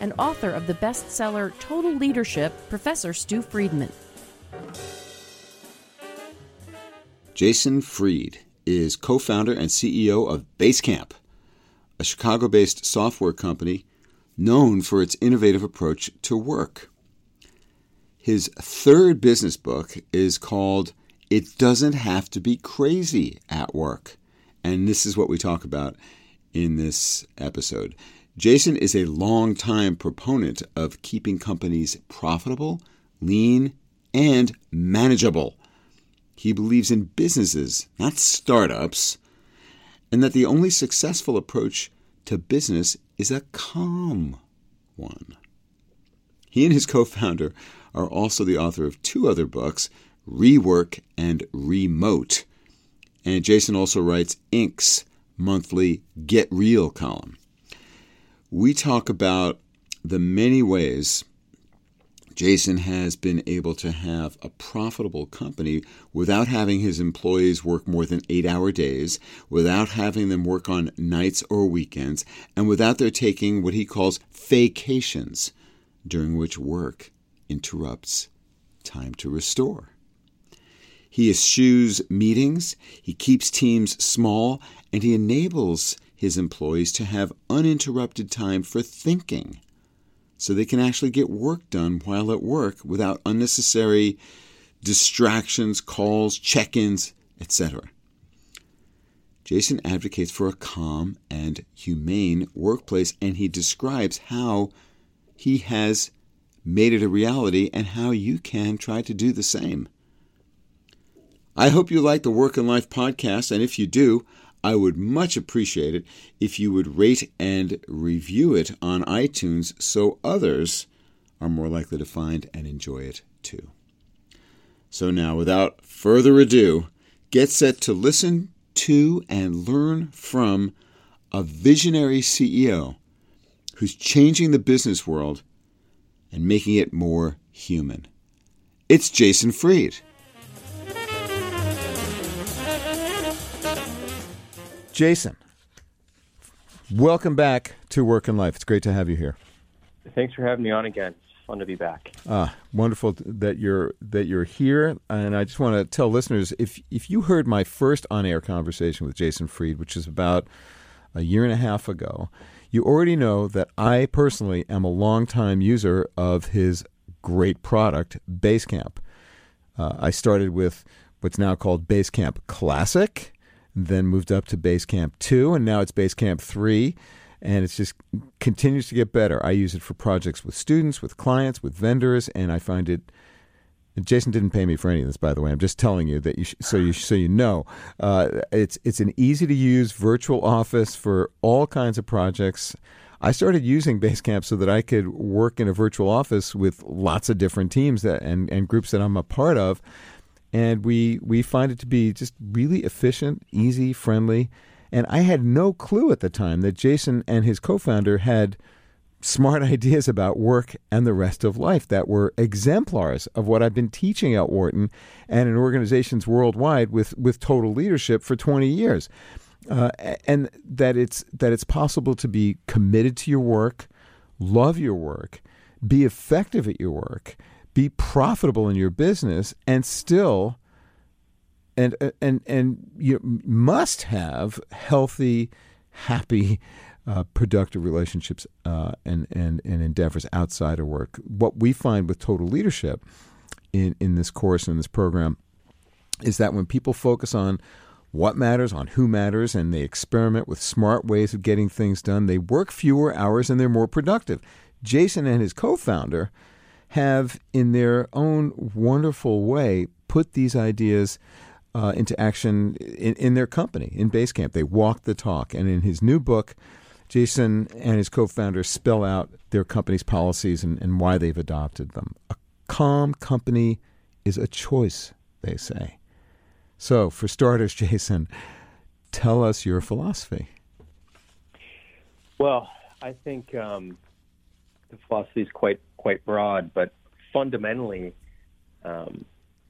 and author of the bestseller Total Leadership, Professor Stu Friedman. Jason Fried is co founder and CEO of Basecamp, a Chicago based software company known for its innovative approach to work. His third business book is called It Doesn't Have to Be Crazy at Work. And this is what we talk about in this episode. Jason is a long-time proponent of keeping companies profitable, lean, and manageable. He believes in businesses, not startups, and that the only successful approach to business is a calm one. He and his co founder are also the author of two other books, Rework and Remote. And Jason also writes Inc.'s monthly Get Real column we talk about the many ways Jason has been able to have a profitable company without having his employees work more than eight hour days, without having them work on nights or weekends, and without their taking what he calls fakecations, during which work interrupts time to restore. He eschews meetings, he keeps teams small, and he enables his employees to have uninterrupted time for thinking so they can actually get work done while at work without unnecessary distractions, calls, check ins, etc. Jason advocates for a calm and humane workplace, and he describes how he has made it a reality and how you can try to do the same. I hope you like the Work and Life podcast, and if you do, I would much appreciate it if you would rate and review it on iTunes so others are more likely to find and enjoy it too. So now, without further ado, get set to listen to and learn from a visionary CEO who's changing the business world and making it more human. It's Jason Fried. Jason, welcome back to Work and Life. It's great to have you here. Thanks for having me on again. It's fun to be back. Ah, wonderful that you're that you're here. And I just want to tell listeners if if you heard my first on-air conversation with Jason Fried, which is about a year and a half ago, you already know that I personally am a longtime user of his great product, Basecamp. Uh, I started with what's now called Basecamp Classic then moved up to Basecamp 2, and now it's Basecamp 3. And it just continues to get better. I use it for projects with students, with clients, with vendors, and I find it. Jason didn't pay me for any of this, by the way. I'm just telling you that you sh- so you so you know. Uh, it's it's an easy to use virtual office for all kinds of projects. I started using Basecamp so that I could work in a virtual office with lots of different teams that, and, and groups that I'm a part of and we we find it to be just really efficient, easy, friendly. And I had no clue at the time that Jason and his co-founder had smart ideas about work and the rest of life that were exemplars of what I've been teaching at Wharton and in organizations worldwide with with total leadership for 20 years. Uh, and that it's that it's possible to be committed to your work, love your work, be effective at your work, be profitable in your business and still and and and you must have healthy happy uh, productive relationships uh, and, and, and endeavors outside of work. What we find with total leadership in, in this course and this program is that when people focus on what matters, on who matters, and they experiment with smart ways of getting things done, they work fewer hours and they're more productive. Jason and his co founder have, in their own wonderful way, put these ideas uh, into action in, in their company, in Basecamp. They walk the talk. And in his new book, Jason and his co founder spell out their company's policies and, and why they've adopted them. A calm company is a choice, they say. So, for starters, Jason, tell us your philosophy. Well, I think um, the philosophy is quite quite broad, but fundamentally, um,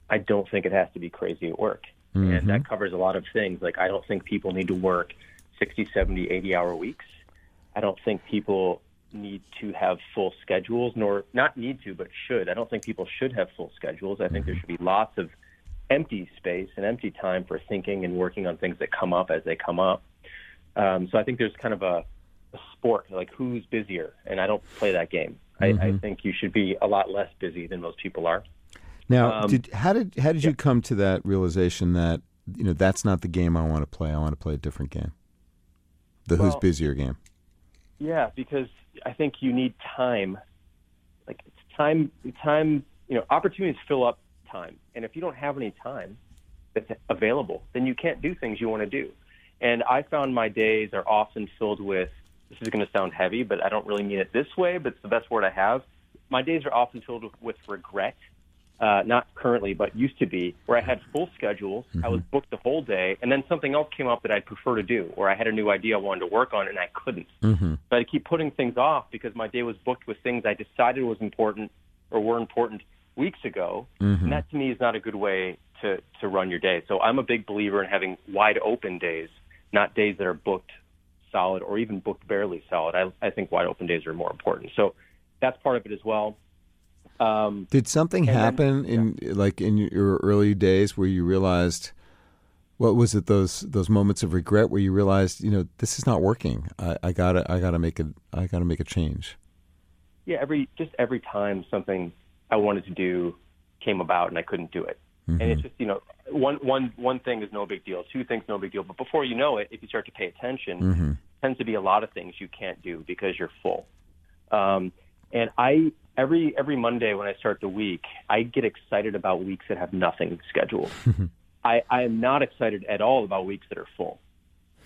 I don't think it has to be crazy at work. Mm-hmm. And that covers a lot of things. Like, I don't think people need to work 60, 70, 80 hour weeks. I don't think people need to have full schedules, nor not need to, but should. I don't think people should have full schedules. I think there should be lots of empty space and empty time for thinking and working on things that come up as they come up. Um, so I think there's kind of a, a, sport, like who's busier, and I don't play that game. Mm-hmm. I, I, think you should be a lot less busy than most people are. Now, um, did, how did how did you come to that realization that you know that's not the game I want to play? I want to play a different game, the well, who's busier game. Yeah, because I think you need time. Like it's time, time. You know, opportunities fill up time, and if you don't have any time that's available, then you can't do things you want to do. And I found my days are often filled with. This is going to sound heavy, but I don't really mean it this way. But it's the best word I have. My days are often filled with, with regret uh, not currently, but used to be, where I had full schedules. Mm-hmm. I was booked the whole day, and then something else came up that I'd prefer to do, or I had a new idea I wanted to work on, and I couldn't. Mm-hmm. So I'd keep putting things off because my day was booked with things I decided was important or were important weeks ago. Mm-hmm. And that to me is not a good way to, to run your day. So I'm a big believer in having wide open days, not days that are booked solid or even booked barely solid. I, I think wide open days are more important. So that's part of it as well. Um, Did something happen then, yeah. in like in your early days where you realized what was it those those moments of regret where you realized you know this is not working I, I gotta I gotta make a I gotta make a change. Yeah, every just every time something I wanted to do came about and I couldn't do it, mm-hmm. and it's just you know one one one thing is no big deal, two things no big deal, but before you know it, if you start to pay attention, mm-hmm. tends to be a lot of things you can't do because you're full. Um, and I every every Monday when I start the week, I get excited about weeks that have nothing scheduled. I, I am not excited at all about weeks that are full.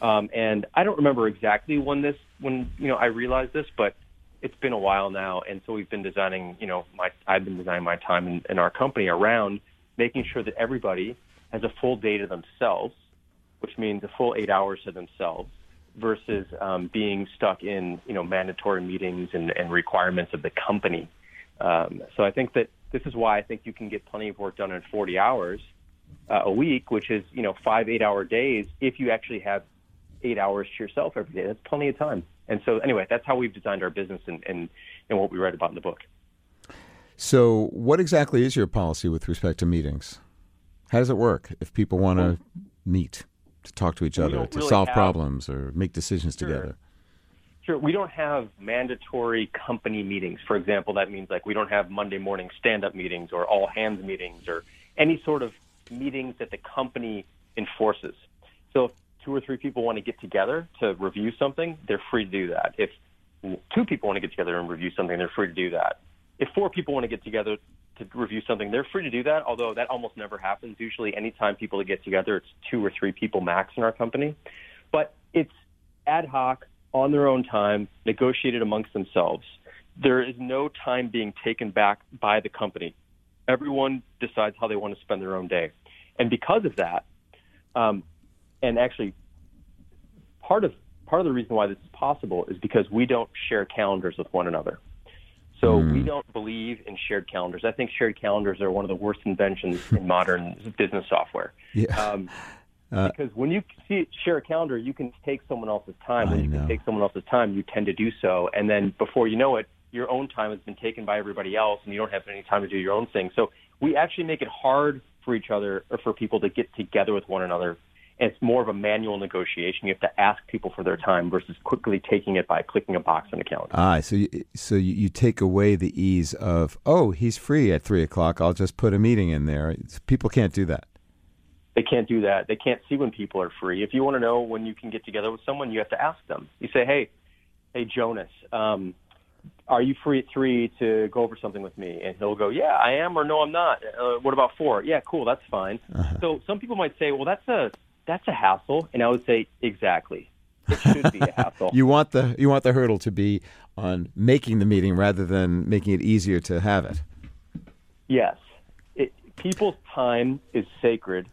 Um, and I don't remember exactly when this when you know I realized this, but it's been a while now, and so we've been designing. You know, my I've been designing my time in, in our company around making sure that everybody has a full day to themselves, which means a full eight hours to themselves versus um, being stuck in you know mandatory meetings and, and requirements of the company. Um, so I think that this is why I think you can get plenty of work done in 40 hours uh, a week, which is you know five eight-hour days if you actually have eight hours to yourself every day. That's plenty of time. And so anyway, that's how we've designed our business and and, and what we write about in the book. So, what exactly is your policy with respect to meetings? How does it work if people want to meet? to talk to each other, to really solve have, problems, or make decisions sure. together? Sure. We don't have mandatory company meetings. For example, that means like we don't have Monday morning stand up meetings or all hands meetings or any sort of meetings that the company enforces. So if two or three people want to get together to review something, they're free to do that. If two people want to get together and review something, they're free to do that. If four people want to get together to review something, they're free to do that, although that almost never happens. Usually, anytime people get together, it's two or three people max in our company. But it's ad hoc, on their own time, negotiated amongst themselves. There is no time being taken back by the company. Everyone decides how they want to spend their own day. And because of that, um, and actually, part of part of the reason why this is possible is because we don't share calendars with one another. So mm. we don't believe in shared calendars. I think shared calendars are one of the worst inventions in modern business software. Yeah. Um, uh, because when you see share a calendar, you can take someone else's time. When I you know. can take someone else's time, you tend to do so, and then before you know it, your own time has been taken by everybody else, and you don't have any time to do your own thing. So we actually make it hard for each other or for people to get together with one another it's more of a manual negotiation. You have to ask people for their time versus quickly taking it by clicking a box on a calendar. Ah, so you, so you take away the ease of oh he's free at three o'clock. I'll just put a meeting in there. People can't do that. They can't do that. They can't see when people are free. If you want to know when you can get together with someone, you have to ask them. You say, hey, hey Jonas, um, are you free at three to go over something with me? And he'll go, yeah, I am, or no, I'm not. Uh, what about four? Yeah, cool, that's fine. Uh-huh. So some people might say, well, that's a that's a hassle. And I would say, exactly. it should be a hassle. you want the you want the hurdle to be on making the meeting rather than making it easier to have it. Yes, it, people's time is sacred,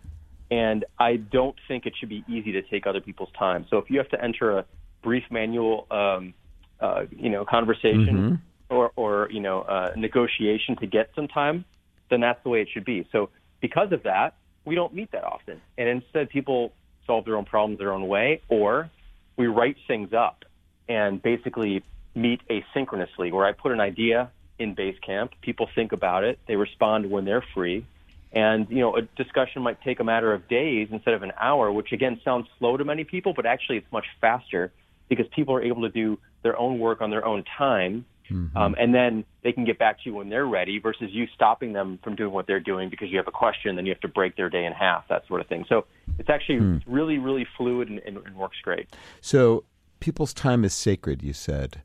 and I don't think it should be easy to take other people's time. So if you have to enter a brief manual, um, uh, you know, conversation or or you know, uh, negotiation to get some time, then that's the way it should be. So because of that, we don't meet that often, and instead people solve their own problems their own way, or we write things up and basically meet asynchronously, where I put an idea in Basecamp, people think about it, they respond when they're free, and you know a discussion might take a matter of days instead of an hour, which again sounds slow to many people, but actually it's much faster because people are able to do their own work on their own time. Um, and then they can get back to you when they're ready versus you stopping them from doing what they're doing because you have a question, then you have to break their day in half, that sort of thing. So it's actually really, really fluid and, and, and works great. So people's time is sacred, you said,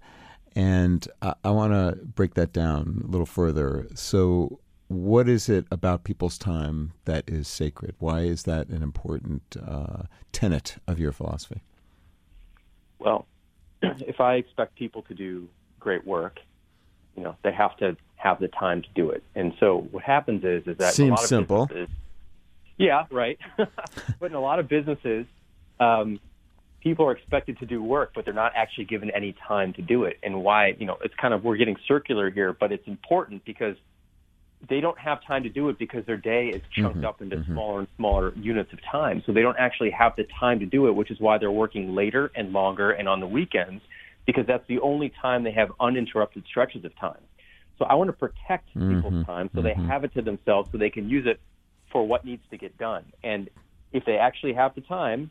and I, I want to break that down a little further. So, what is it about people's time that is sacred? Why is that an important uh, tenet of your philosophy? Well, if I expect people to do great work, you know, they have to have the time to do it. And so what happens is is that Seems a lot of simple. yeah, right. but in a lot of businesses, um, people are expected to do work, but they're not actually given any time to do it. And why, you know, it's kind of we're getting circular here, but it's important because they don't have time to do it because their day is chunked up into smaller and smaller units of time. So they don't actually have the time to do it, which is why they're working later and longer and on the weekends because that's the only time they have uninterrupted stretches of time. So I want to protect mm-hmm. people's time so they mm-hmm. have it to themselves so they can use it for what needs to get done. And if they actually have the time,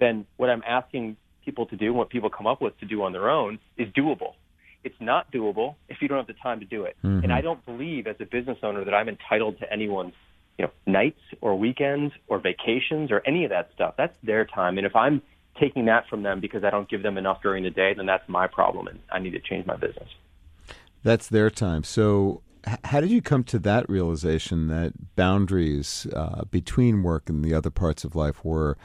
then what I'm asking people to do, what people come up with to do on their own, is doable. It's not doable if you don't have the time to do it. Mm-hmm. And I don't believe, as a business owner, that I'm entitled to anyone's, you know, nights or weekends or vacations or any of that stuff. That's their time. And if I'm taking that from them because I don't give them enough during the day, then that's my problem, and I need to change my business. That's their time. So, h- how did you come to that realization that boundaries uh, between work and the other parts of life were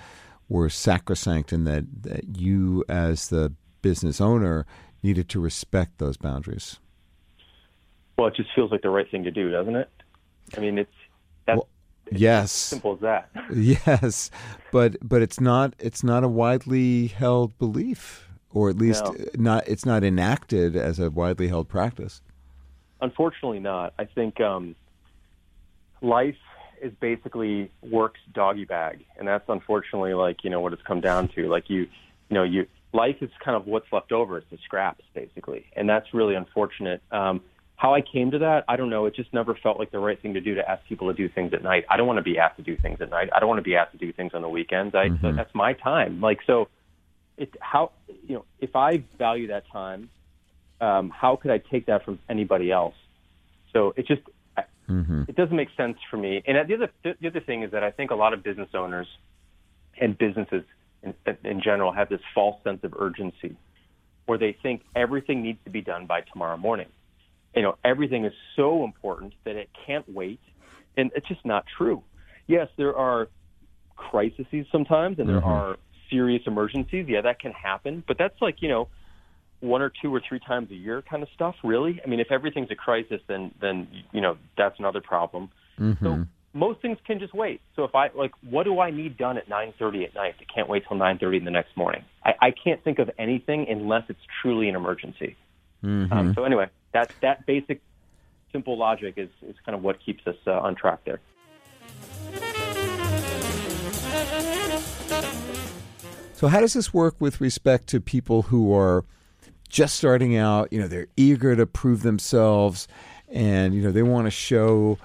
were sacrosanct, and that, that you, as the business owner, needed to respect those boundaries? Well, it just feels like the right thing to do, doesn't it? I mean, it's yes, simple as that. yes, but but it's not it's not a widely held belief, or at least No. not it's not enacted as a widely held practice. Unfortunately, not. I think um, life is basically work's doggy bag, and that's unfortunately like you know what it's come down to. Like you, you know, you life is kind of what's left over. It's the scraps basically, and that's really unfortunate. Um, how I came to that, I don't know. It just never felt like the right thing to do to ask people to do things at night. I don't want to be asked to do things at night. I don't want to be asked to do things on the weekends. I, so that's my time. Like so, it how you know if I value that time, um, how could I take that from anybody else? So it just I- mm-hmm. it doesn't make sense for me. And uh, the other the other thing is that I think a lot of business owners and businesses in, in general have this false sense of urgency, where they think everything needs to be done by tomorrow morning. You know, everything is so important that it can't wait, and it's just not true. Yes, there are crises sometimes, and there mm-hmm. are serious emergencies. Yeah, that can happen, but that's like you know one or two or three times a year kind of stuff. Really, I mean, if everything's a crisis, then then you know that's another problem. So mm-hmm. most things can just wait. So if I like, what do I need done at 9:30 at night? that can't wait till 9:30 in the next morning. I, I can't think of anything unless it's truly an emergency. Um, so anyway, that that basic, simple logic is is kind of what keeps us uh, on track there. So, how does this work with respect to people who are just starting out? You know, they're eager to prove themselves, and you know they want to show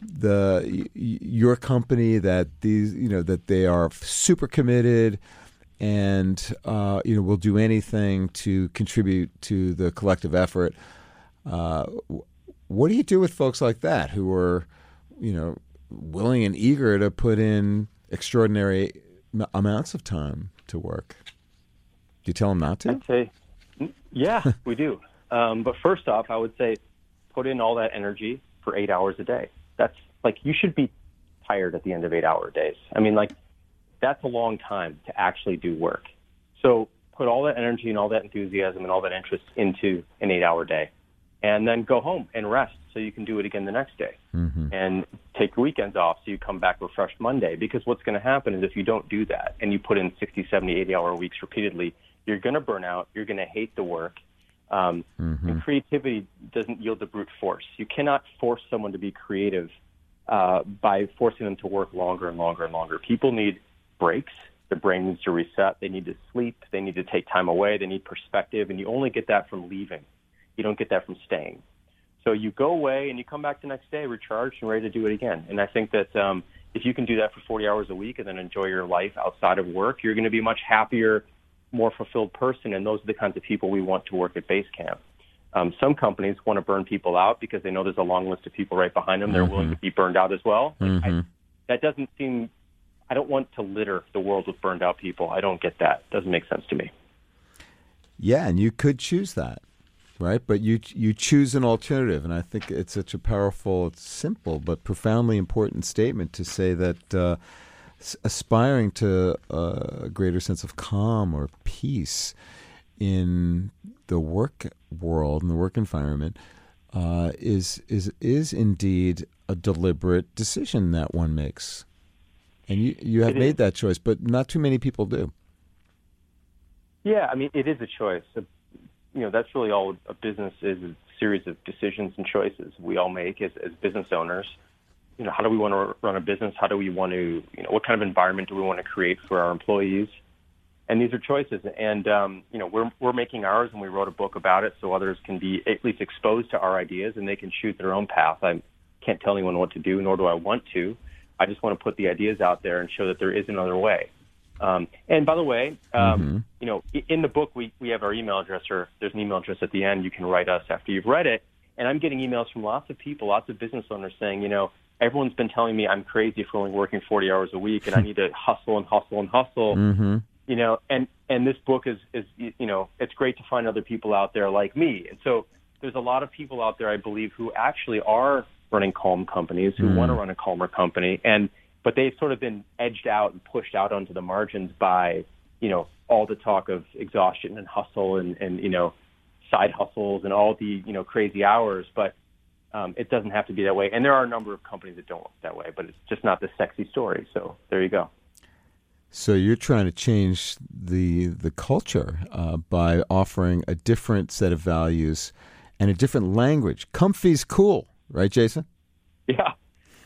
the your company that these you know that they are super committed and uh, you know will do anything to contribute to the collective effort. Uh, what do you do with folks like that who are you know willing and eager to put in extraordinary m- amounts of time to work? Do you tell them not to? I'd say, yeah, we do. Um, but first off, I would say put in all that energy for eight hours a day. That's like you should be tired at the end of eight hour days. I mean, like that's a long time to actually do work. So put all that energy and all that enthusiasm and all that interest into an eight hour day and then go home and rest so you can do it again the next day Mm-hmm. and take your weekends off so you come back refreshed Monday. Because what's going to happen is if you don't do that and you put in 60, 70, 80 hour weeks repeatedly, you're going to burn out. You're going to hate the work. Um, And creativity doesn't yield the brute force. You cannot force someone to be creative uh, by forcing them to work longer and longer and longer. People need breaks. Their brain needs to reset. They need to sleep. They need to take time away. They need perspective. And you only get that from leaving. You don't get that from staying. So you go away and you come back the next day recharged and ready to do it again. And I think that um, if you can do that for 40 hours a week and then enjoy your life outside of work, you're going to be a much happier, more fulfilled person. And those are the kinds of people we want to work at Basecamp. Um, some companies want to burn people out because they know there's a long list of people right behind them. They're willing to be burned out as well. Like, I, that doesn't seem. I don't want to litter the world with burned out people. I don't get that. Doesn't make sense to me. Yeah, and you could choose that, right? But you you choose an alternative, and I think it's such a powerful, simple but profoundly important statement to say that uh, aspiring to a greater sense of calm or peace in the work world and the work environment uh, is is is indeed a deliberate decision that one makes, and you you have It is. made that choice, but not too many people do. Yeah, I mean, it is a choice. Uh, You know, that's really all a business is a series of decisions and choices we all make as, as business owners. You know, how do we want to run a business? How do we want to, you know, what kind of environment do we want to create for our employees? And these are choices. And, um, you know, we're, we're making ours and we wrote a book about it so others can be at least exposed to our ideas and they can shoot their own path. I can't tell anyone what to do, nor do I want to. I just want to put the ideas out there and show that there is another way. Um, and by the way, um, you know, in the book we, we have our email address, or there's an email address at the end. You can write us after you've read it. And I'm getting emails from lots of people, lots of business owners saying, you know, everyone's been telling me I'm crazy for only working 40 hours a week, and I need to hustle and hustle and hustle. Mm-hmm. You know, and and this book is is you know, it's great to find other people out there like me. And so there's a lot of people out there, I believe, who actually are running calm companies, who want to run a calmer company, and but they've sort of been edged out and pushed out onto the margins by you know all the talk of exhaustion and hustle and and you know side hustles and all the you know crazy hours, but um, it doesn't have to be that way. And there are a number of companies that don't work that way, but it's just not the sexy story. So there you go. So you're trying to change the the culture uh, by offering a different set of values and a different language. Comfy's cool, right, Jason? Yeah,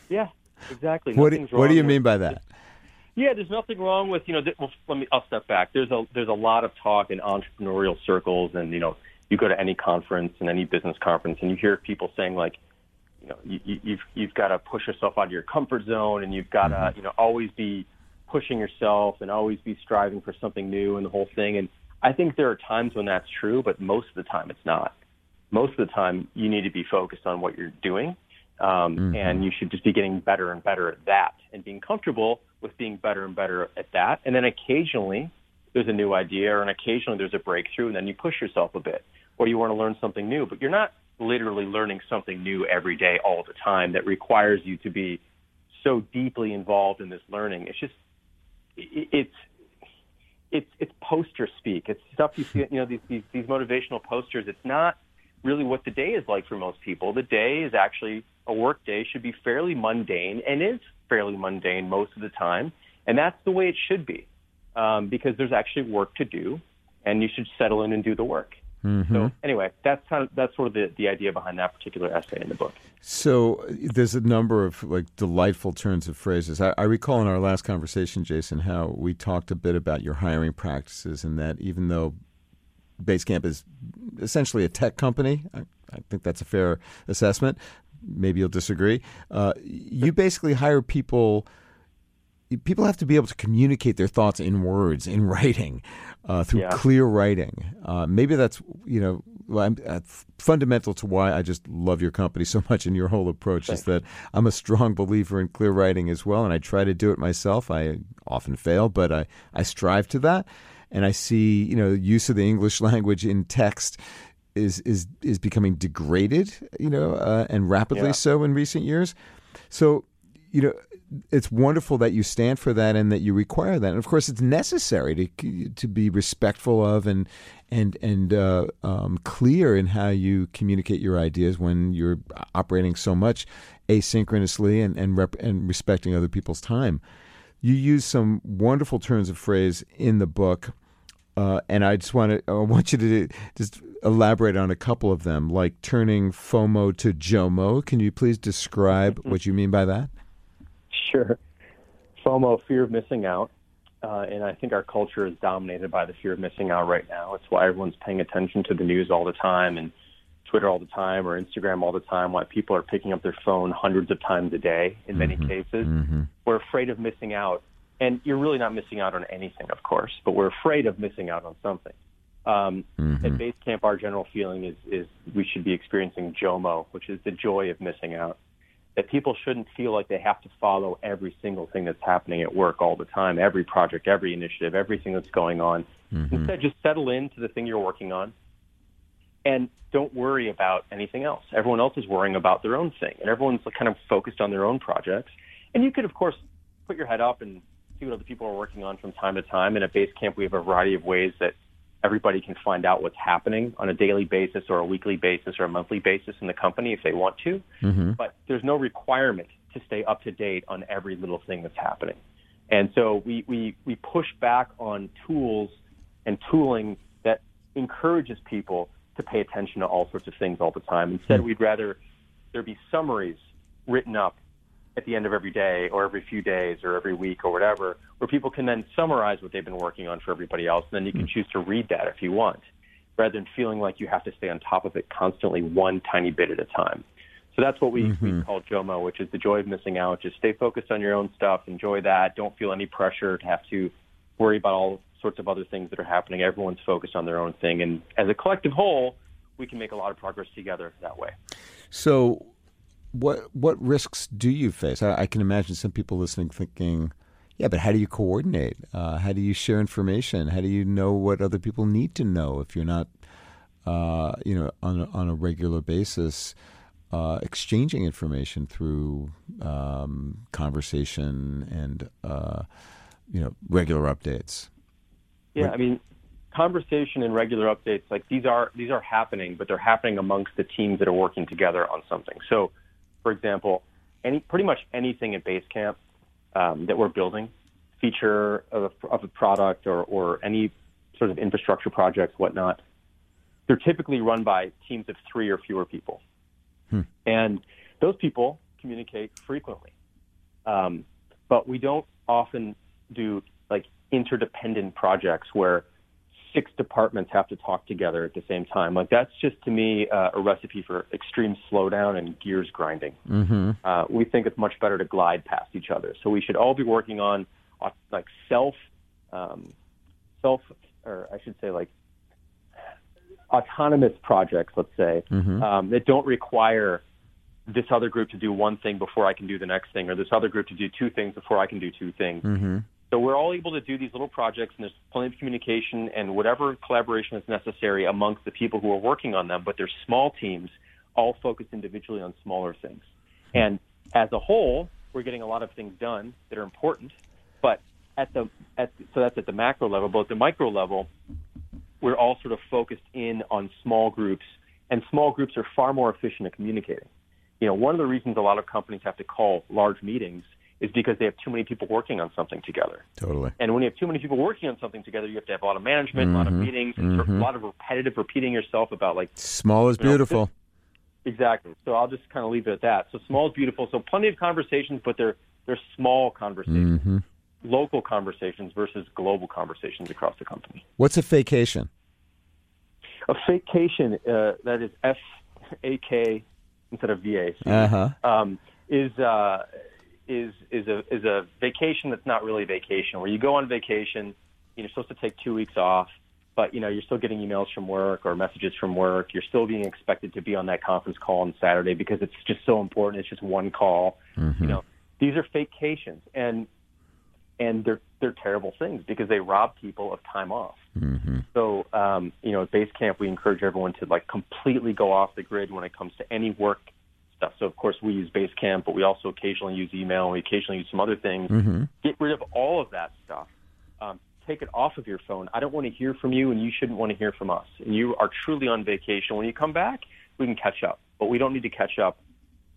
yeah, exactly. What do, what do you mean by that? Yeah, there's nothing wrong with you know. Th- well, let me. I'll step back. There's a there's a lot of talk in entrepreneurial circles, and you know, you go to any conference and any business conference, and you hear people saying like, you know, you, you- you've you've got to push yourself out of your comfort zone, and you've got to mm-hmm. you know always be pushing yourself and always be striving for something new and the whole thing. And I think there are times when that's true, but most of the time it's not. Most of the time, you need to be focused on what you're doing, um, and you should just be getting better and better at that, and being comfortable with being better and better at that. And then occasionally, there's a new idea, or and occasionally there's a breakthrough, and then you push yourself a bit, or you want to learn something new. But you're not literally learning something new every day, all the time, that requires you to be so deeply involved in this learning. It's just, it's it's it's poster speak. It's stuff you see, you know, these, these these motivational posters. It's not really what the day is like for most people. The day is actually a work day should be fairly mundane and is fairly mundane most of the time, and that's the way it should be um, because there's actually work to do, and you should settle in and do the work. So anyway, that's kind of that's sort of the, the idea behind that particular essay in the book. So there's a number of like delightful turns of phrases. I, I recall in our last conversation, Jason, how we talked a bit about your hiring practices, and that even though Basecamp is essentially a tech company, I, I think that's a fair assessment. Maybe you'll disagree. Uh, you basically hire people. People have to be able to communicate their thoughts in words, in writing, uh, through Yeah. clear writing. Uh, maybe that's you know well, uh, fundamental to why I just love your company so much and your whole approach is that I'm a strong believer in clear writing as well, and I try to do it myself. I often fail, but I, I strive to that, and I see you know use of the English language in text is is is becoming degraded, you know, uh, and rapidly Yeah. so in recent years. So, you know, it's wonderful that you stand for that and that you require that. And of course, it's necessary to to be respectful of and and and uh, um, clear in how you communicate your ideas when you're operating so much asynchronously and and, rep- and respecting other people's time. You use some wonderful turns of phrase in the book, uh, and I just want to I want you to just elaborate on a couple of them, like turning FOMO to JOMO. Can you please describe mm-hmm. what you mean by that? Sure. FOMO, fear of missing out. Uh, and I think our culture is dominated by the fear of missing out right now. It's why everyone's paying attention to the news all the time and Twitter all the time or Instagram all the time, why people are picking up their phone hundreds of times a day in many mm-hmm. cases. Mm-hmm. We're afraid of missing out. And you're really not missing out on anything, of course, but we're afraid of missing out on something. Um, mm-hmm. At Basecamp, our general feeling is, is we should be experiencing JOMO, which is the joy of missing out that people shouldn't feel like they have to follow every single thing that's happening at work all the time, every project, every initiative, everything that's going on. Mm-hmm. Instead, just settle into the thing you're working on and don't worry about anything else. Everyone else is worrying about their own thing, and everyone's kind of focused on their own projects. And you could, of course, put your head up and see what other people are working on from time to time. And at Basecamp, we have a variety of ways that everybody can find out what's happening on a daily basis or a weekly basis or a monthly basis in the company if they want to. Mm-hmm. But there's no requirement to stay up to date on every little thing that's happening. And so we, we, we push back on tools and tooling that encourages people to pay attention to all sorts of things all the time. Instead, mm-hmm. we'd rather there be summaries written up at the end of every day or every few days or every week or whatever, where people can then summarize what they've been working on for everybody else, and then you can choose to read that if you want, rather than feeling like you have to stay on top of it constantly, one tiny bit at a time. So that's what we, mm-hmm. we call JOMO, which is the joy of missing out. Just stay focused on your own stuff, enjoy that. Don't feel any pressure to have to worry about all sorts of other things that are happening. Everyone's focused on their own thing, and as a collective whole, we can make a lot of progress together that way. So, what what risks do you face? I, I, can imagine some people listening thinking, "Yeah, but how do you coordinate? Uh, how do you share information? How do you know what other people need to know if you're not, uh, you know, on a, on a regular basis?" Uh, exchanging information through um, conversation and uh, you know regular updates. Yeah, I mean, conversation and regular updates like these are these are happening, but they're happening amongst the teams that are working together on something. So for example, any pretty much anything at Basecamp um, that we're building, feature of a, of a product or, or any sort of infrastructure projects, whatnot, they're typically run by teams of three or fewer people. Hmm. And those people communicate frequently. Um, but we don't often do like interdependent projects where six departments have to talk together at the same time. Like that's just to me uh, a recipe for extreme slowdown and gears grinding. Mm-hmm. Uh, we think it's much better to glide past each other. So we should all be working on uh, like self, um, self, or I should say like autonomous projects. Let's say mm-hmm. um, that don't require this other group to do one thing before I can do the next thing, or this other group to do two things before I can do two things. Mm-hmm. So we're all able to do these little projects, and there's plenty of communication and whatever collaboration is necessary amongst the people who are working on them. But they're small teams, all focused individually on smaller things. And as a whole, we're getting a lot of things done that are important. But at the at so that's at the macro level. But at the micro level, we're all sort of focused in on small groups, and small groups are far more efficient at communicating. You know, one of the reasons a lot of companies have to call large meetings is because they have too many people working on something together. Totally. And when you have too many people working on something together, you have to have a lot of management, mm-hmm. a lot of mm-hmm. meetings, mm-hmm. a lot of repetitive repeating yourself about like small is beautiful. Know, exactly. So I'll just kind of leave it at that. So small is beautiful. So plenty of conversations, but they're they're small conversations, mm-hmm. local conversations versus global conversations across the company. What's a fakecation? A fakecation uh, that is F A K instead of V A. Uh-huh. Um, is uh, is is a is a fakecation that's not really a vacation. Where you go on vacation, you're supposed to take two weeks off, but you know you're still getting emails from work or messages from work. You're still being expected to be on that conference call on Saturday because it's just so important. It's just one call. Mm-hmm. You know, these are fakecations, and and they're they're terrible things because they rob people of time off. Mm-hmm. So, um, you know, at Basecamp, we encourage everyone to like completely go off the grid when it comes to any work stuff. So of course we use Basecamp, but we also occasionally use email and we occasionally use some other things. Mm-hmm. Get rid of all of that stuff. Um, take it off of your phone. I don't want to hear from you, and you shouldn't want to hear from us. And you are truly on vacation. When you come back, we can catch up, but we don't need to catch up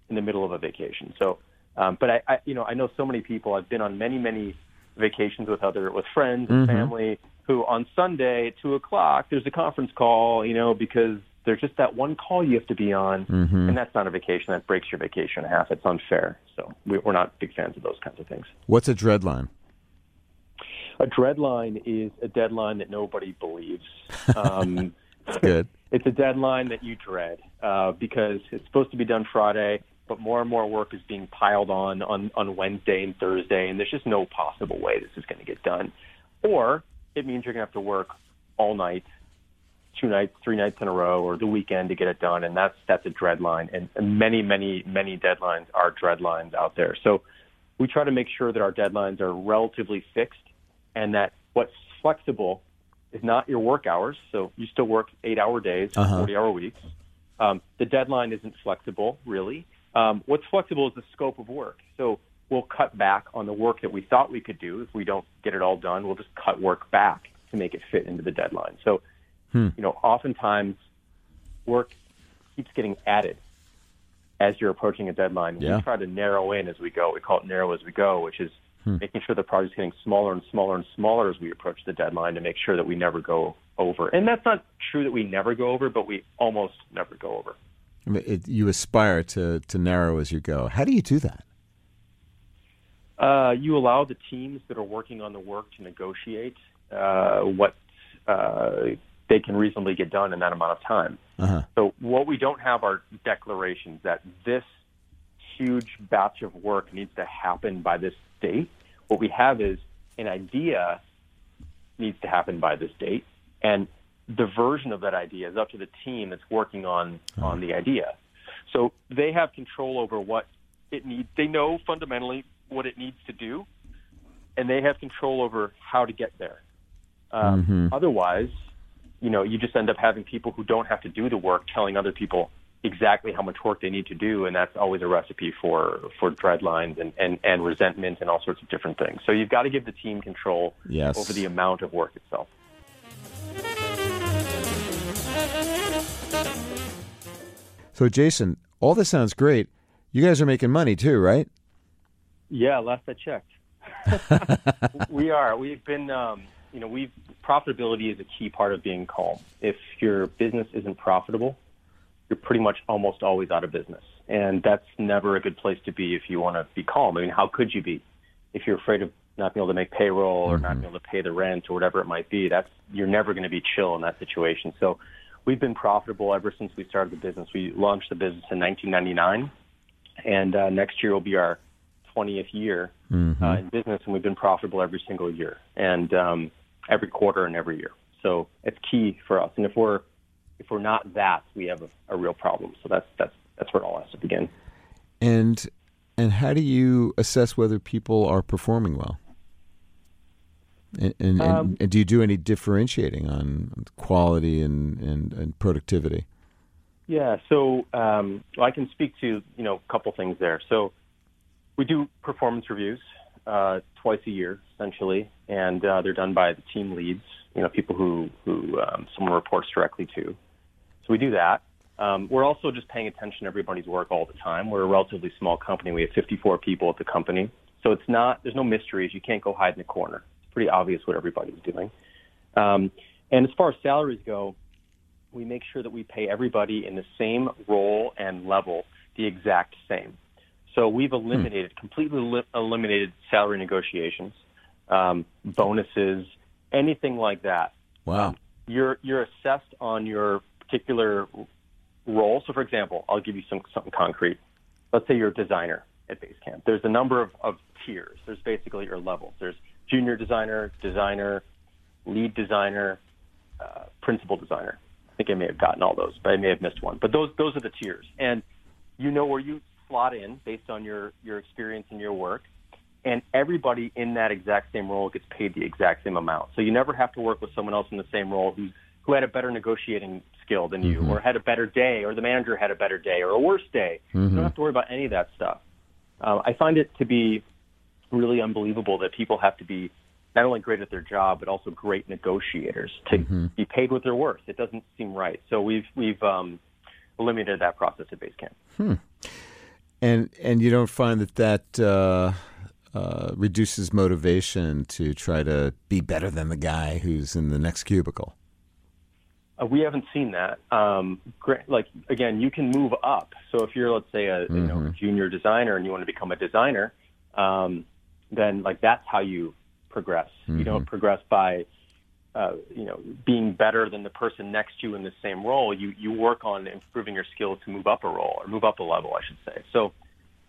in the middle of a vacation. So, um, but I, I, you know, I know so many people. I've been on many, many vacations with other with friends and Mhm. family who on Sunday at two o'clock there's a conference call, you know, because there's just that one call you have to be on, Mhm. and that's not a vacation. That breaks your vacation in half. It's unfair. So we, we're not big fans of those kinds of things. What's a dreadline? A dreadline is a deadline that nobody believes. Um, Good. it's a deadline that you dread uh, because it's supposed to be done Friday, but more and more work is being piled on on, on Wednesday and Thursday, and there's just no possible way this is going to get done. Or it means you're going to have to work all night, two nights, three nights in a row, or the weekend to get it done, and that's that's a dreadline. And, and many, many, many deadlines are dreadlines out there. So we try to make sure that our deadlines are relatively fixed, and that what's flexible is not your work hours. So you still work eight hour days, Uh-huh. 40 hour weeks. Um, the deadline isn't flexible, really. Um, what's flexible is the scope of work. So we'll cut back on the work that we thought we could do. If we don't get it all done, we'll just cut work back to make it fit into the deadline. So, Hmm. you know, oftentimes work keeps getting added as you're approaching a deadline. Yeah. We try to narrow in as we go. We call it narrow as we go, which is making sure the project's getting smaller and smaller and smaller as we approach the deadline to make sure that we never go over. And that's not true that we never go over, but we almost never go over. I mean, it, you aspire to, to narrow as you go. How do you do that? Uh, you allow the teams that are working on the work to negotiate uh, what uh, they can reasonably get done in that amount of time. Uh-huh. So what we don't have are declarations that this huge batch of work needs to happen by this date. What we have is an idea needs to happen by this date, and the version of that idea is up to the team that's working on on the idea. So they have control over what it needs. They know fundamentally what it needs to do, and they have control over how to get there. Um, Mhm. Otherwise, you know, you just end up having people who don't have to do the work telling other people exactly how much work they need to do, and that's always a recipe for for dreadlines and and, and resentment and all sorts of different things. So you've got to give the team control Yes. over the amount of work itself. So, Jason, all this sounds great. You guys are making money too, right? Yeah, last I checked. we are. We've been, um, you know, we've profitability is a key part of being calm. If your business isn't profitable, you're pretty much almost always out of business, and that's never a good place to be if you want to be calm. I mean, how could you be if you're afraid of not being able to make payroll or not being able to pay the rent or whatever it might be? That's you're never going to be chill in that situation. So, we've been profitable ever since we started the business. We launched the business in 1999, and uh, next year will be our 20th year uh, in business, and we've been profitable every single year, and um, every quarter and every year. So it's key for us. And if we're if we're not that, we have a, a real problem. So that's that's that's where it all has to begin. And and how do you assess whether people are performing well? And, and, Um, and, and do you do any differentiating on quality and, and, and productivity? Yeah. So um, well, I can speak to you know a couple things there. So we do performance reviews uh, twice a year, essentially, and uh, they're done by the team leads. You know, people who who um, someone reports directly to. So we do that. Um, we're also just paying attention to everybody's work all the time. We're a relatively small company. We have 54 people at the company, so it's not there's no mysteries. You can't go hide in a corner. It's pretty obvious what everybody's doing. Um, and as far as salaries go, we make sure that we pay everybody in the same role and level the exact same. So we've eliminated, completely li- eliminated salary negotiations, um, bonuses, anything like that. Wow. Um, you're you're assessed on your particular role. So, for example, I'll give you some something concrete. Let's say you're a designer at Basecamp. There's a number of, of tiers. There's basically your levels. There's junior designer, designer, lead designer, uh, principal designer. I think I may have gotten all those, but I may have missed one. But those those are the tiers, and you know where you slot in based on your your experience and your work. And everybody in that exact same role gets paid the exact same amount. So you never have to work with someone else in the same role who's who had a better negotiating skill than you, or had a better day, or the manager had a better day, or a worse day. You don't have to worry about any of that stuff. Uh, I find it to be really unbelievable that people have to be not only great at their job but also great negotiators to be paid what they're worth. It doesn't seem right. So we've we've um, eliminated that process at Basecamp. And and you don't find that that uh, uh, reduces motivation to try to be better than the guy who's in the next cubicle. Uh, we haven't seen that. Um, like again, you can move up. So if you're, let's say, a you know junior designer and you want to become a designer, um, then like that's how you progress. You don't progress by, uh, you know, being better than the person next to you in the same role. You you work on improving your skills to move up a role or move up a level, I should say. So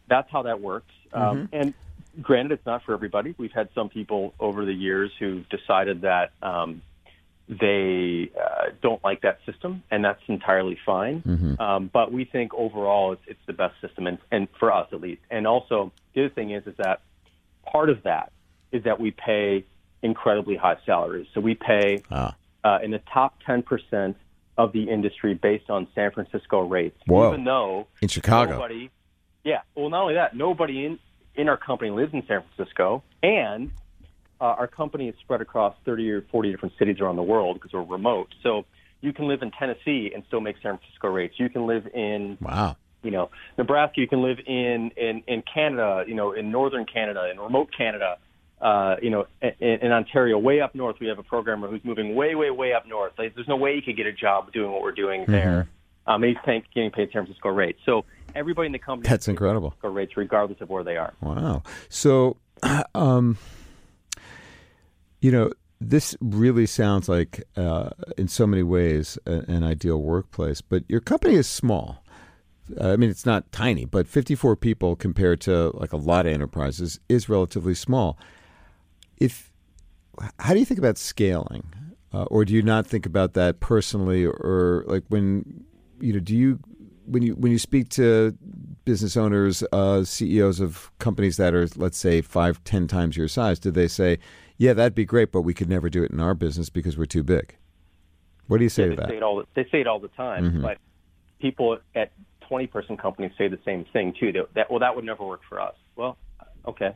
that's how that works. Um, and granted, it's not for everybody. We've had some people over the years who've decided that. Um, they uh, don't like that system, and that's entirely fine. Um, but we think overall it's, it's the best system, and, and for us at least. And also, the other thing is is that part of that is that we pay incredibly high salaries. So we pay Ah. uh, in the top ten percent of the industry based on San Francisco rates, Whoa. even though In Chicago. nobody, yeah, well, not only that, nobody in in our company lives in San Francisco, and uh, our company is spread across 30 or 40 different cities around the world because we're remote. So you can live in Tennessee and still make San Francisco rates. You can live in, Wow. you know, Nebraska. You can live in in, in Canada. You know, in northern Canada, in remote Canada. Uh, you know, in, in Ontario, way up north, we have a programmer who's moving way, way, way up north. Like, there's no way he could get a job doing what we're doing there. Um, and he's paying, getting paid San Francisco rates. So everybody in the company That's incredible. Francisco rates, regardless of where they are. Wow. So, um, you know, this really sounds like, uh, in so many ways, a, an ideal workplace. But your company is small. Uh, I mean, it's not tiny, but 54 people compared to like a lot of enterprises is relatively small. If how do you think about scaling, uh, or do you not think about that personally, or like when you know, do you when you when you speak to business owners, uh, CEOs of companies that are let's say five, ten times your size, do they say, "Yeah, that'd be great, but we could never do it in our business because we're too big"? What do you say Yeah, to that? say it all. They say it all the time. But people at 20 person companies say the same thing too. That, that well, that would never work for us. Well, okay.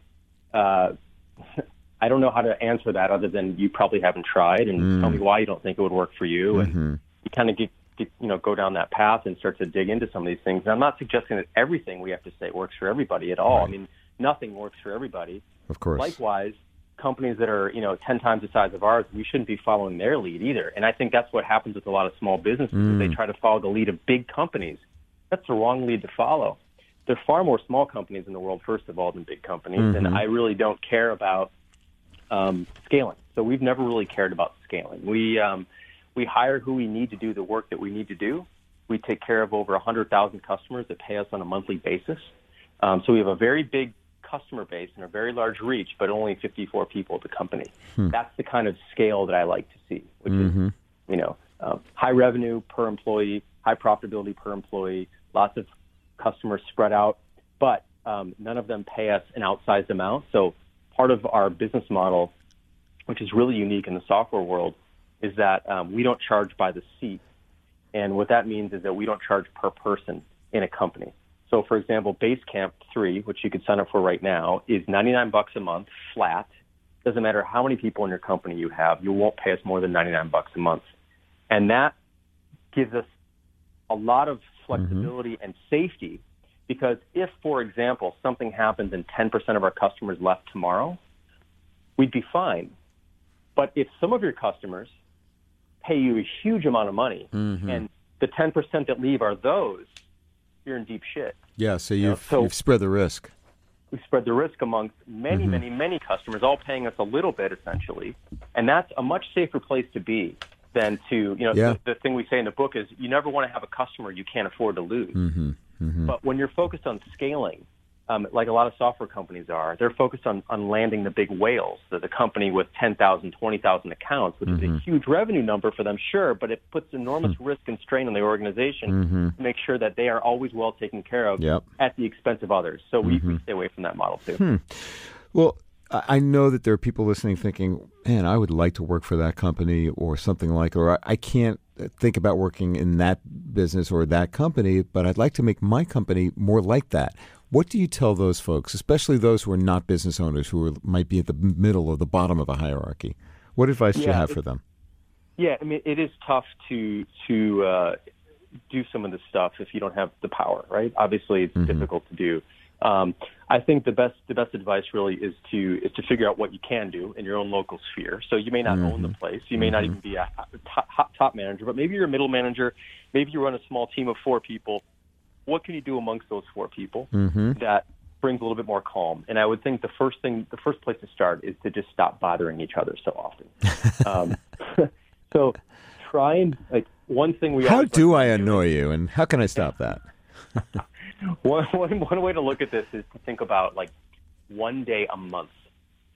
Uh, I don't know how to answer that other than you probably haven't tried, and mm. tell me why you don't think it would work for you. And mm-hmm. you kind of get, get, you know, go down that path and start to dig into some of these things. And I'm not suggesting that everything we have to say works for everybody at all. I mean, nothing works for everybody. Of course. Likewise, companies that are you know ten times the size of ours, we shouldn't be following their lead either. And I think that's what happens with a lot of small businesses. is They mm. try to follow the lead of big companies. That's the wrong lead to follow. There are far more small companies in the world, first of all, than big companies. And mm-hmm. I really don't care about um, scaling. So we've never really cared about scaling. We um, we hire who we need to do the work that we need to do. We take care of over 100,000 customers that pay us on a monthly basis. Um, so we have a very big customer base and a very large reach, but only 54 people at the company. That's the kind of scale that I like to see, which is you know um, high revenue per employee, high profitability per employee, lots of customers spread out, but um, none of them pay us an outsized amount. So part of our business model, which is really unique in the software world, is that um, we don't charge by the seat. And what that means is that we don't charge per person in a company. So, for example, Basecamp 3, which you could sign up for right now, is 99 bucks a month flat. Doesn't matter how many people in your company you have, you won't pay us more than 99 bucks a month. And that gives us a lot of flexibility and safety because if, for example, something happens and 10% of our customers left tomorrow, we'd be fine. But if some of your customers pay you a huge amount of money and the 10% that leave are those, you're in deep shit. Yeah, so you've so- you've spread the risk. We spread the risk amongst many, Mm-hmm. many, many customers, all paying us a little bit essentially. And that's a much safer place to be than to, you know, Yeah. the, the thing we say in the book is you never want to have a customer you can't afford to lose. Mm-hmm. But when you're focused on scaling, um, like a lot of software companies are, they're focused on, on landing the big whales, the, the company with 10,000, 20,000 accounts, which Mm-hmm. is a huge revenue number for them, sure, but it puts enormous Hmm. risk and strain on the organization to make sure that they are always well taken care of Mm-hmm. Yep. Mm-hmm. at the expense of others. So we, we stay away from that model too. Hmm. Well, I I know that there are people listening thinking, "Man, I would like to work for that company or something like, or I, I can't think about working in that business or that company, but I'd like to make my company more like that. What do you tell those folks, especially those who are not business owners, who are, might be at the middle or the bottom of a hierarchy? What advice do you have for them? Yeah, I mean, it is tough to to uh, do some of this stuff if you don't have the power, right? Obviously, it's Mm-hmm. difficult to do. Um, I think the best the best advice really is to is to figure out what you can do in your own local sphere. So you may not own Mm-hmm. the place, you may not even be a top, top manager, but maybe you're a middle manager, maybe you run a small team of four people. What can you do amongst those four people Mm-hmm. that brings a little bit more calm? And I would think the first thing, the first place to start is to just stop bothering each other so often. um, so try and like one thing we How do I annoy you, and how can I stop that? one, one, one way to look at this is to think about like one day a month,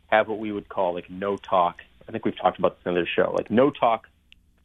have what we would call like no talk. I think we've talked about this in the show, like no talk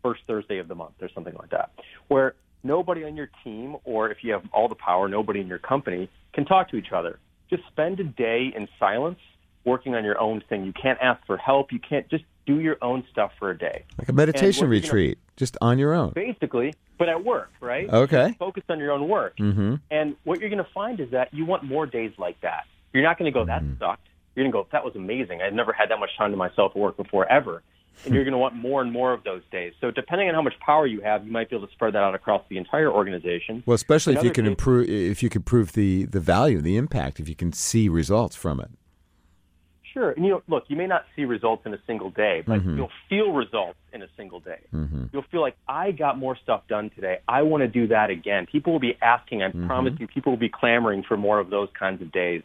first Thursday of the month or something like that, where nobody on your team or if you have all the power, nobody in your company can talk to each other. Just spend a day in silence working on your own thing. You can't ask for help. You can't just do your own stuff for a day. Like a meditation what you're gonna- retreat, just on your own. Basically, but at work, right? Okay. Focus on your own work. Mm-hmm. And what you're going to find is that you want more days like that. You're not going to go, that Mm-hmm. sucked. You're going to go, that was amazing. I've never had that much time to myself at work before, ever. And you're going to want more and more of those days. So depending on how much power you have, you might be able to spread that out across the entire organization. Well, especially if you can improve, if you can prove the the value, the impact, if you can see results from it. Sure. And you know, look, you may not see results in a single day, but Mm-hmm. you'll feel results in a single day. You'll feel like I got more stuff done today. I want to do that again. People will be asking. I Mm-hmm. promise you, people will be clamoring for more of those kinds of days.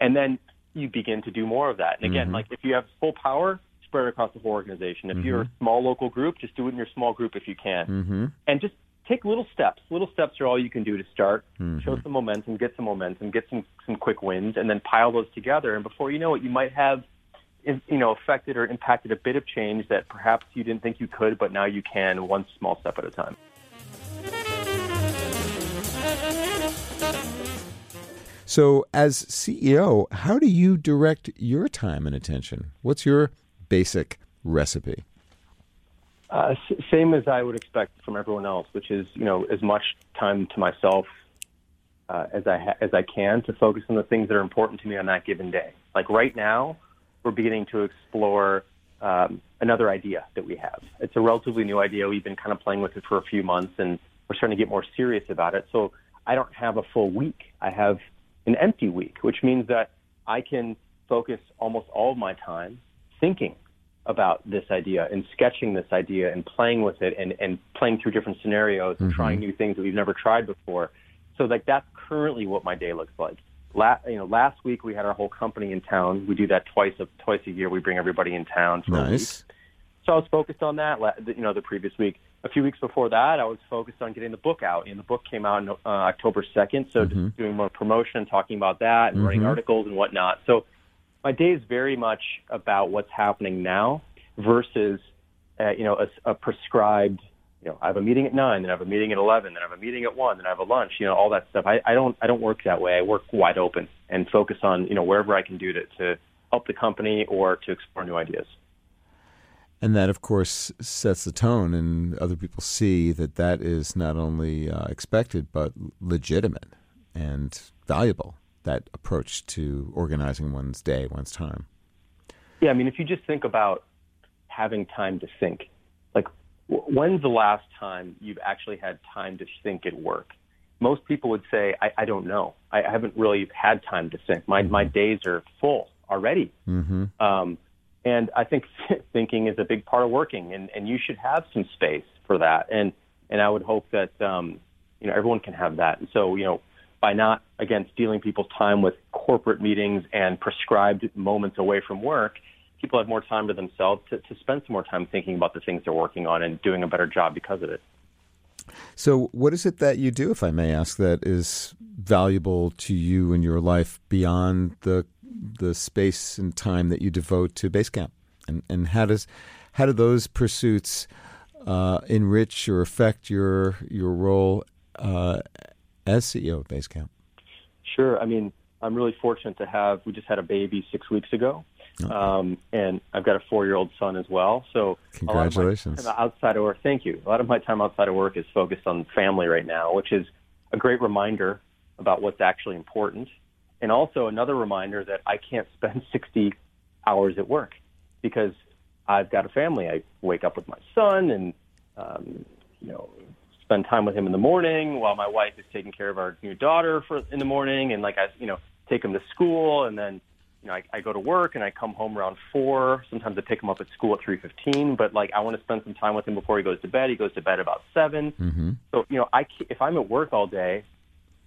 And then you begin to do more of that. And again, Mm-hmm. like if you have full power, spread it across the whole organization. If you're a Mm-hmm. small local group, just do it in your small group if you can. Mm-hmm. And just take little steps. Little steps are all you can do to start. Mm-hmm. Show some momentum, get some momentum, get some some quick wins, and then pile those together. And before you know it, you might have you know affected or impacted a bit of change that perhaps you didn't think you could, but now you can one small step at a time. So, as CEO, how do you direct your time and attention? What's your basic recipe? Uh, s- same as I would expect from everyone else, which is you know as much time to myself uh, as I ha- as I can to focus on the things that are important to me on that given day. Like right now, we're beginning to explore um, another idea that we have. It's a relatively new idea. We've been kind of playing with it for a few months, and we're starting to get more serious about it. So I don't have a full week. I have an empty week, which means that I can focus almost all of my time thinking about this idea and sketching this idea and playing with it and, and playing through different scenarios and mm-hmm. trying new things that we've never tried before. So like that's currently what my day looks like. La- you know, last week we had our whole company in town. We do that twice a twice a year. We bring everybody in town for. Nice. So I was focused on that. You know, the previous week. A few weeks before that, I was focused on getting the book out, and the book came out on uh, October second. So just doing more promotion, talking about that, and writing mm-hmm. articles and whatnot. So my day is very much about what's happening now versus, uh, you know, a, a prescribed. You know, I have a meeting at nine, then I have a meeting at eleven, then I have a meeting at one, then I have a lunch. You know, all that stuff. I, I don't I don't work that way. I work wide open and focus on you know wherever I can do to to help the company or to explore new ideas. And that, of course, sets the tone, and other people see that that is not only uh, expected, but legitimate and valuable, that approach to organizing one's day, one's time. Yeah, I mean, if you just think about having time to think, like, when's the last time you've actually had time to think at work? Most people would say, I, I don't know. I, haven't really had time to think. My, my days are full already. Mm-hmm. Um, and I think thinking is a big part of working, and, and you should have some space for that. And, and I would hope that, um, you know, everyone can have that. And so, you know, by not, again, stealing people's time with corporate meetings and prescribed moments away from work, people have more time to themselves to, to spend some more time thinking about the things they're working on and doing a better job because of it. So, what is it that you do, if I may ask, that is valuable to you in your life beyond the the space and time that you devote to Basecamp? And and how does how do those pursuits uh, enrich or affect your your role uh, as CEO of Basecamp? Sure. I mean, I'm really fortunate to have. We just had a baby six weeks ago, Um, and I've got a four-year-old son as well. So Congratulations. A lot of my time outside of work, thank you. A lot of my time outside of work is focused on family right now, which is a great reminder about what's actually important, and also another reminder that I can't spend 60 hours at work because I've got a family. I wake up with my son, and um, you know, spend time with him in the morning while my wife is taking care of our new daughter for in the morning, and like I, you know, take him to school, and then you know, I, I go to work and I come home around four. Sometimes I pick him up at school at three fifteen. But like, I want to spend some time with him before he goes to bed. He goes to bed about 7 Mm-hmm. So you know, I if I'm at work all day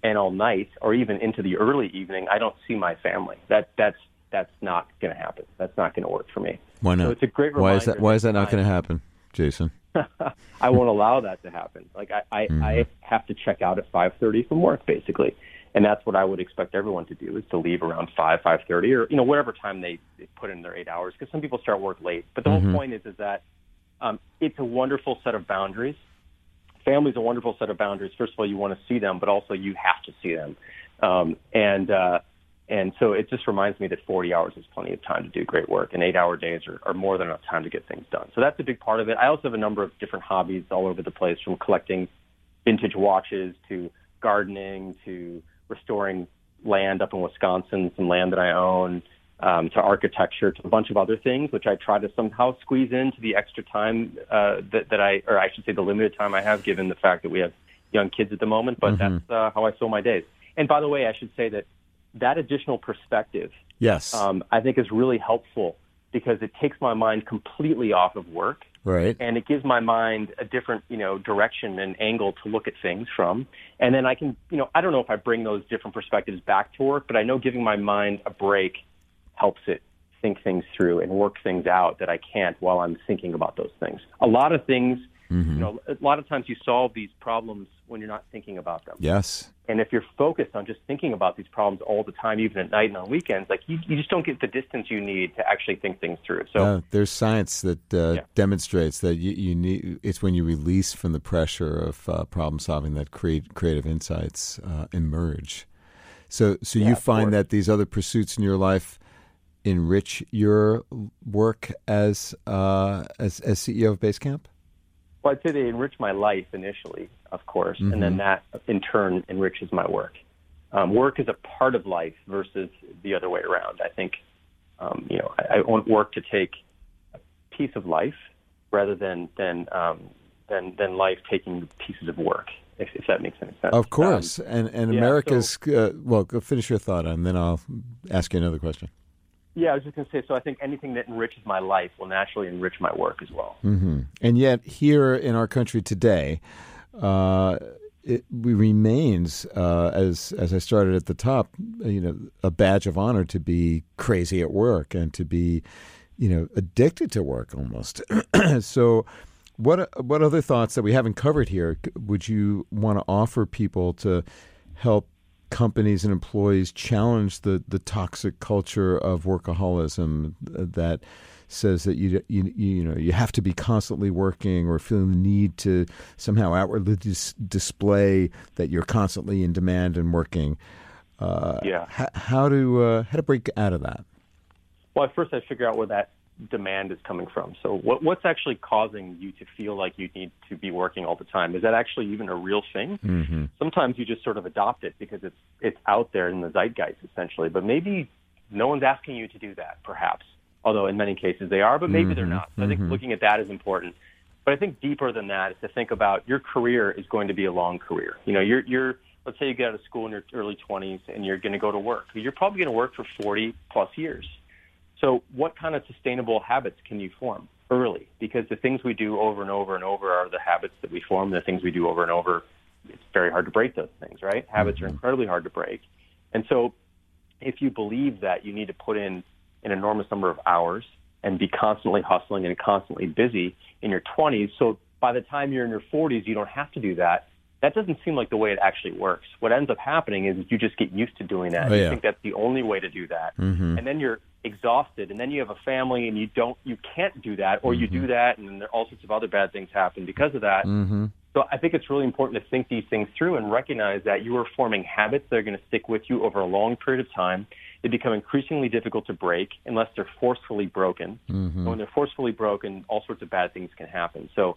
and all night, or even into the early evening, I don't see my family. That that's that's not going to happen. That's not going to work for me. Why not? So it's a great why is that? Why is that not going to happen, Jason? I won't allow that to happen. Like I, I, Mm-hmm. I have to check out at 5:30 from work, basically, and that's what I would expect everyone to do is to leave around five, 5:30, or you know whatever time they, they put in their eight hours. Because some people start work late. But the Mm-hmm. whole point is is that um, it's a wonderful set of boundaries. Family's a wonderful set of boundaries. First of all, you want to see them, but also you have to see them, um, and uh, and so it just reminds me that 40 hours is plenty of time to do great work, and eight-hour days are, are more than enough time to get things done. So that's a big part of it. I also have a number of different hobbies all over the place, from collecting vintage watches to gardening to restoring land up in Wisconsin, some land that I own, um, to architecture, to a bunch of other things, which I try to somehow squeeze into the extra time uh, that, that I, or I should say, the limited time I have, given the fact that we have young kids at the moment. But that's uh, how I fill my days. And by the way, I should say that that additional perspective Yes. um, I think is really helpful because it takes my mind completely off of work right. and it gives my mind a different, you know, direction and angle to look at things from. And then I can, you know, I don't know if I bring those different perspectives back to work, but I know giving my mind a break helps it think things through and work things out that I can't while I'm thinking about those things. A lot of things, you know, a lot of times you solve these problems when you're not thinking about them. Yes. And if you're focused on just thinking about these problems all the time, even at night and on weekends, like you, you just don't get the distance you need to actually think things through. So Uh, there's science that uh, Yeah. demonstrates that you, you need. It's when you release from the pressure of uh, problem solving that create creative insights uh, emerge. So, so Yeah, you find that these other pursuits in your life enrich your work as uh, as, as CEO of Basecamp. Well, I'd say they enrich my life initially, of course, and then that in turn enriches my work. Um, work is a part of life versus the other way around. I think, um, you know, I, I want work to take a piece of life rather than than um, than than life taking pieces of work. If, if that makes any sense. Of course, Um, and and yeah, America's uh, well. Finish your thought, and then I'll ask you another question. Yeah, I was just going to say. So I think anything that enriches my life will naturally enrich my work as well. hmm And yet, here in our country today, uh, it remains uh, as as I started at the top, you know, a badge of honor to be crazy at work and to be, you know, addicted to work almost. so, what what other thoughts that we haven't covered here would you want to offer people to help companies and employees challenge the the toxic culture of workaholism that says that you you you know you have to be constantly working or feeling the need to somehow outwardly dis- display that you're constantly in demand and working. Uh, Yeah. How, how to uh, how to break out of that? Well, first I figure out where that demand is coming from. So what, what's actually causing you to feel like you need to be working all the time? Is that actually even a real thing? Mm-hmm. Sometimes you just sort of adopt it because it's it's out there in the zeitgeist essentially, but maybe no one's asking you to do that, perhaps. Although in many cases they are, but maybe they're not. So I think looking at that is important. But I think deeper than that is to think about your career is going to be a long career. You know, you're you're let's say you get out of school in your early 20s and you're going to go to work. You're probably going to work for 40 plus years. So, what kind of sustainable habits can you form early? Because the things we do over and over and over are the habits that we form. The things we do over and over, it's very hard to break those things, right? Habits are incredibly hard to break. And so, if you believe that you need to put in an enormous number of hours and be constantly hustling and constantly busy in your 20s, so by the time you're in your 40s, you don't have to do that. That doesn't seem like the way it actually works. What ends up happening is you just get used to doing that. Oh, You think that's the only way to do that, Mm-hmm. and then you're exhausted, and then you have a family, and you don't, you can't do that, or you Mm-hmm. do that, and then there, all sorts of other bad things happen because of that. Mm-hmm. So I think it's really important to think these things through and recognize that you are forming habits that are going to stick with you over a long period of time. They become increasingly difficult to break unless they're forcefully broken. Mm-hmm. When they're forcefully broken, all sorts of bad things can happen. So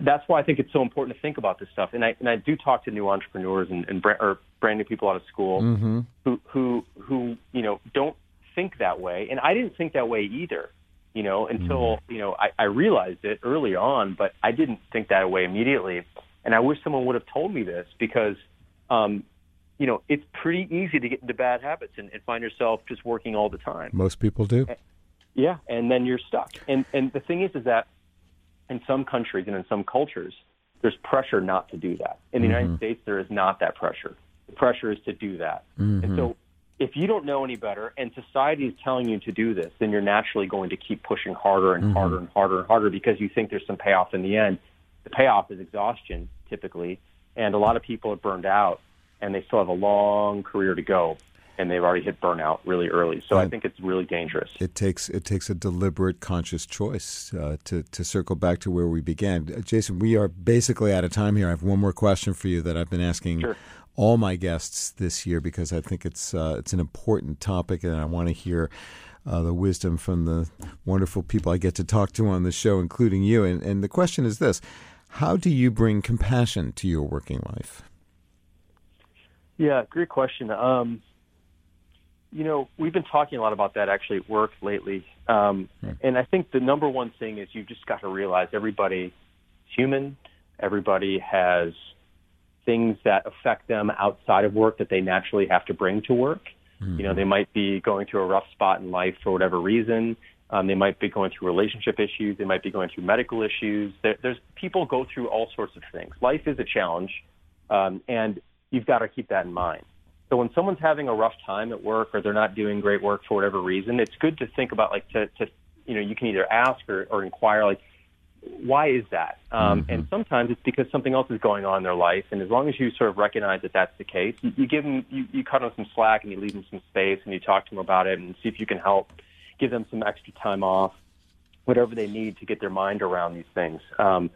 that's why I think it's so important to think about this stuff. And I and I do talk to new entrepreneurs and, and or brand new people out of school mm-hmm. who who who you know don't think that way, and I didn't think that way either. You know, until mm-hmm. you know I, I realized it early on, but I didn't think that way immediately. And I wish someone would have told me this because, um, you know, it's pretty easy to get into bad habits and, and find yourself just working all the time. Most people do. Yeah, and then you're stuck. And and the thing is, is that in some countries and in some cultures, there's pressure not to do that. In the mm-hmm. United States, there is not that pressure. The pressure is to do that. Mm-hmm. And so if you don't know any better and society is telling you to do this, then you're naturally going to keep pushing harder and mm-hmm. harder and harder and harder because you think there's some payoff in the end. The payoff is exhaustion, typically, and a lot of people are burned out and they still have a long career to go and they've already hit burnout really early. So I think it's really dangerous. It takes it takes a deliberate, conscious choice uh, to to circle back to where we began. Jason, we are basically out of time here. I have one more question for you that I've been asking sure. All my guests this year because I think it's uh, it's an important topic, and I want to hear. Uh, the wisdom from the wonderful people I get to talk to on the show, including you. And, and the question is this How do you bring compassion to your working life? Yeah, great question. Um, you know, we've been talking a lot about that actually at work lately. Um, right. And I think the number one thing is you've just got to realize everybody's human. Everybody has things that affect them outside of work that they naturally have to bring to work. Mm-hmm. You know, mm-hmm. they might be going through a rough spot in life for whatever reason. Um, they might be going through relationship issues. They might be going through medical issues. There, there's people go through all sorts of things. Life is a challenge, um, and you've got to keep that in mind. So when someone's having a rough time at work or they're not doing great work for whatever reason, it's good to think about like to, to you know, you can either ask or, or inquire like, why is that? Um, mm-hmm. And sometimes it's because something else is going on in their life. And as long as you sort of recognize that that's the case, you, you give them, you, you cut them some slack and you leave them some space and you talk to them about it and see if you can help give them some extra time off, whatever they need to get their mind around these things. Um,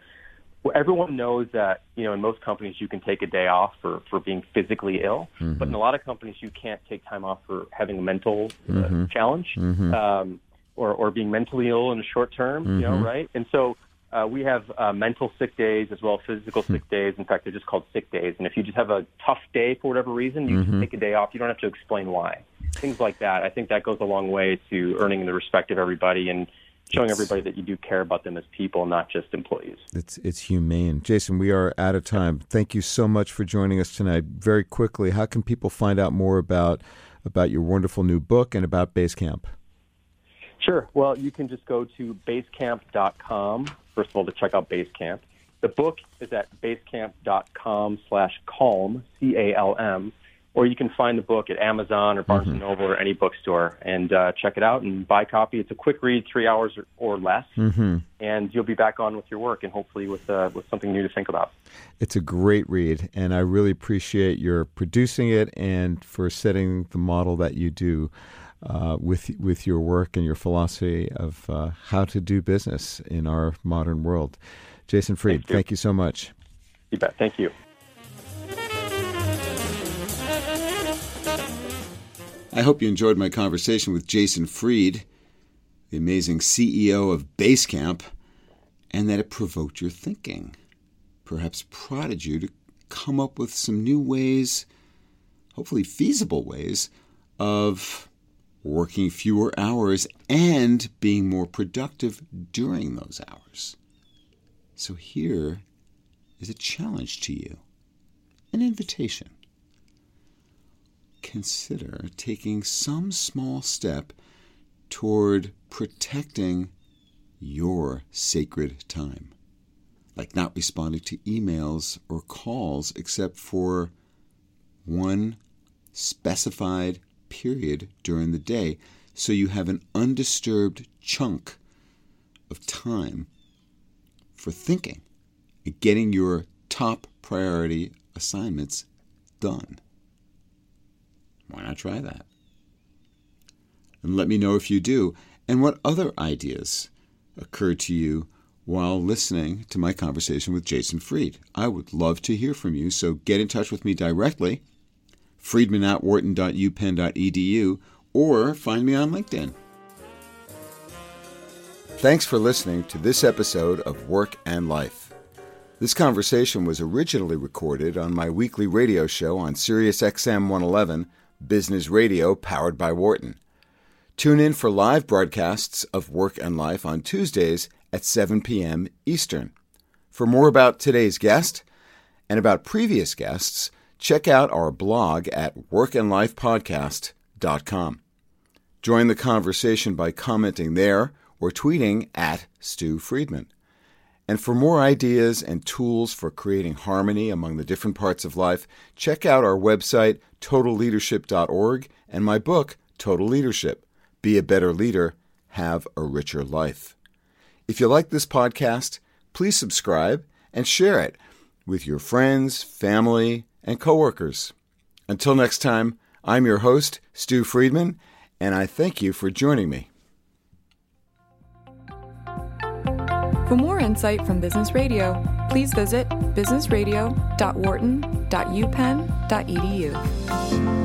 well, everyone knows that you know in most companies you can take a day off for for being physically ill, mm-hmm. but in a lot of companies you can't take time off for having a mental uh, mm-hmm. challenge mm-hmm. Um, or or being mentally ill in the short term. You know, mm-hmm. right? And so. Uh, we have uh, mental sick days as well as physical sick hmm. days. In fact, they're just called sick days. And if you just have a tough day for whatever reason, you can mm-hmm. take a day off. You don't have to explain why. Things like that. I think that goes a long way to earning the respect of everybody and showing everybody that you do care about them as people, not just employees. It's it's humane. Jason, we are out of time. Thank you so much for joining us tonight. Very quickly, how can people find out more about about your wonderful new book and about Basecamp? Sure. Well, you can just go to basecamp.com first of all to check out Basecamp. The book is at basecamp.com slash calm, C A L M or you can find the book at Amazon or Barnes mm-hmm. and Noble or any bookstore and uh, check it out and buy a copy. It's a quick read, three hours or, or less, mm-hmm. and you'll be back on with your work and hopefully with uh, with something new to think about. It's a great read, and I really appreciate your producing it and for setting the model that you do. Uh, with with your work and your philosophy of uh, how to do business in our modern world, Jason Fried, thank you, thank you so much. You bet. Thank you. I hope you enjoyed my conversation with Jason Fried, the amazing CEO of Basecamp, and that it provoked your thinking, perhaps prodded you to come up with some new ways, hopefully feasible ways, of working fewer hours and being more productive during those hours. So here is a challenge to you, an invitation consider taking some small step toward protecting your sacred time, like not responding to emails or calls except for one specified period during the day so you have an undisturbed chunk of time for thinking and getting your top priority assignments done. Why not try that? And let me know if you do, and what other ideas occur to you while listening to my conversation with Jason Fried. I would love to hear from you, so get in touch with me directly, friedman at wharton.upenn.edu, or find me on LinkedIn. Thanks for listening to this episode of Work and Life. This conversation was originally recorded on my weekly radio show on Sirius XM 111, Business Radio powered by Wharton. Tune in for live broadcasts of Work and Life on Tuesdays at 7 p.m. Eastern. For more about today's guest and about previous guests, check out our blog at workandlifepodcast.com. Join the conversation by commenting there or tweeting at Stew Friedman. And for more ideas and tools for creating harmony among the different parts of life, check out our website, totalleadership.org, and my book, Total Leadership Be a Better Leader, Have a Richer Life. If you like this podcast, please subscribe and share it with your friends, family, and coworkers. Until next time, I'm your host, Stew Friedman, and I thank you for joining me. For more insight from Business Radio, please visit businessradio.wharton.upenn.edu.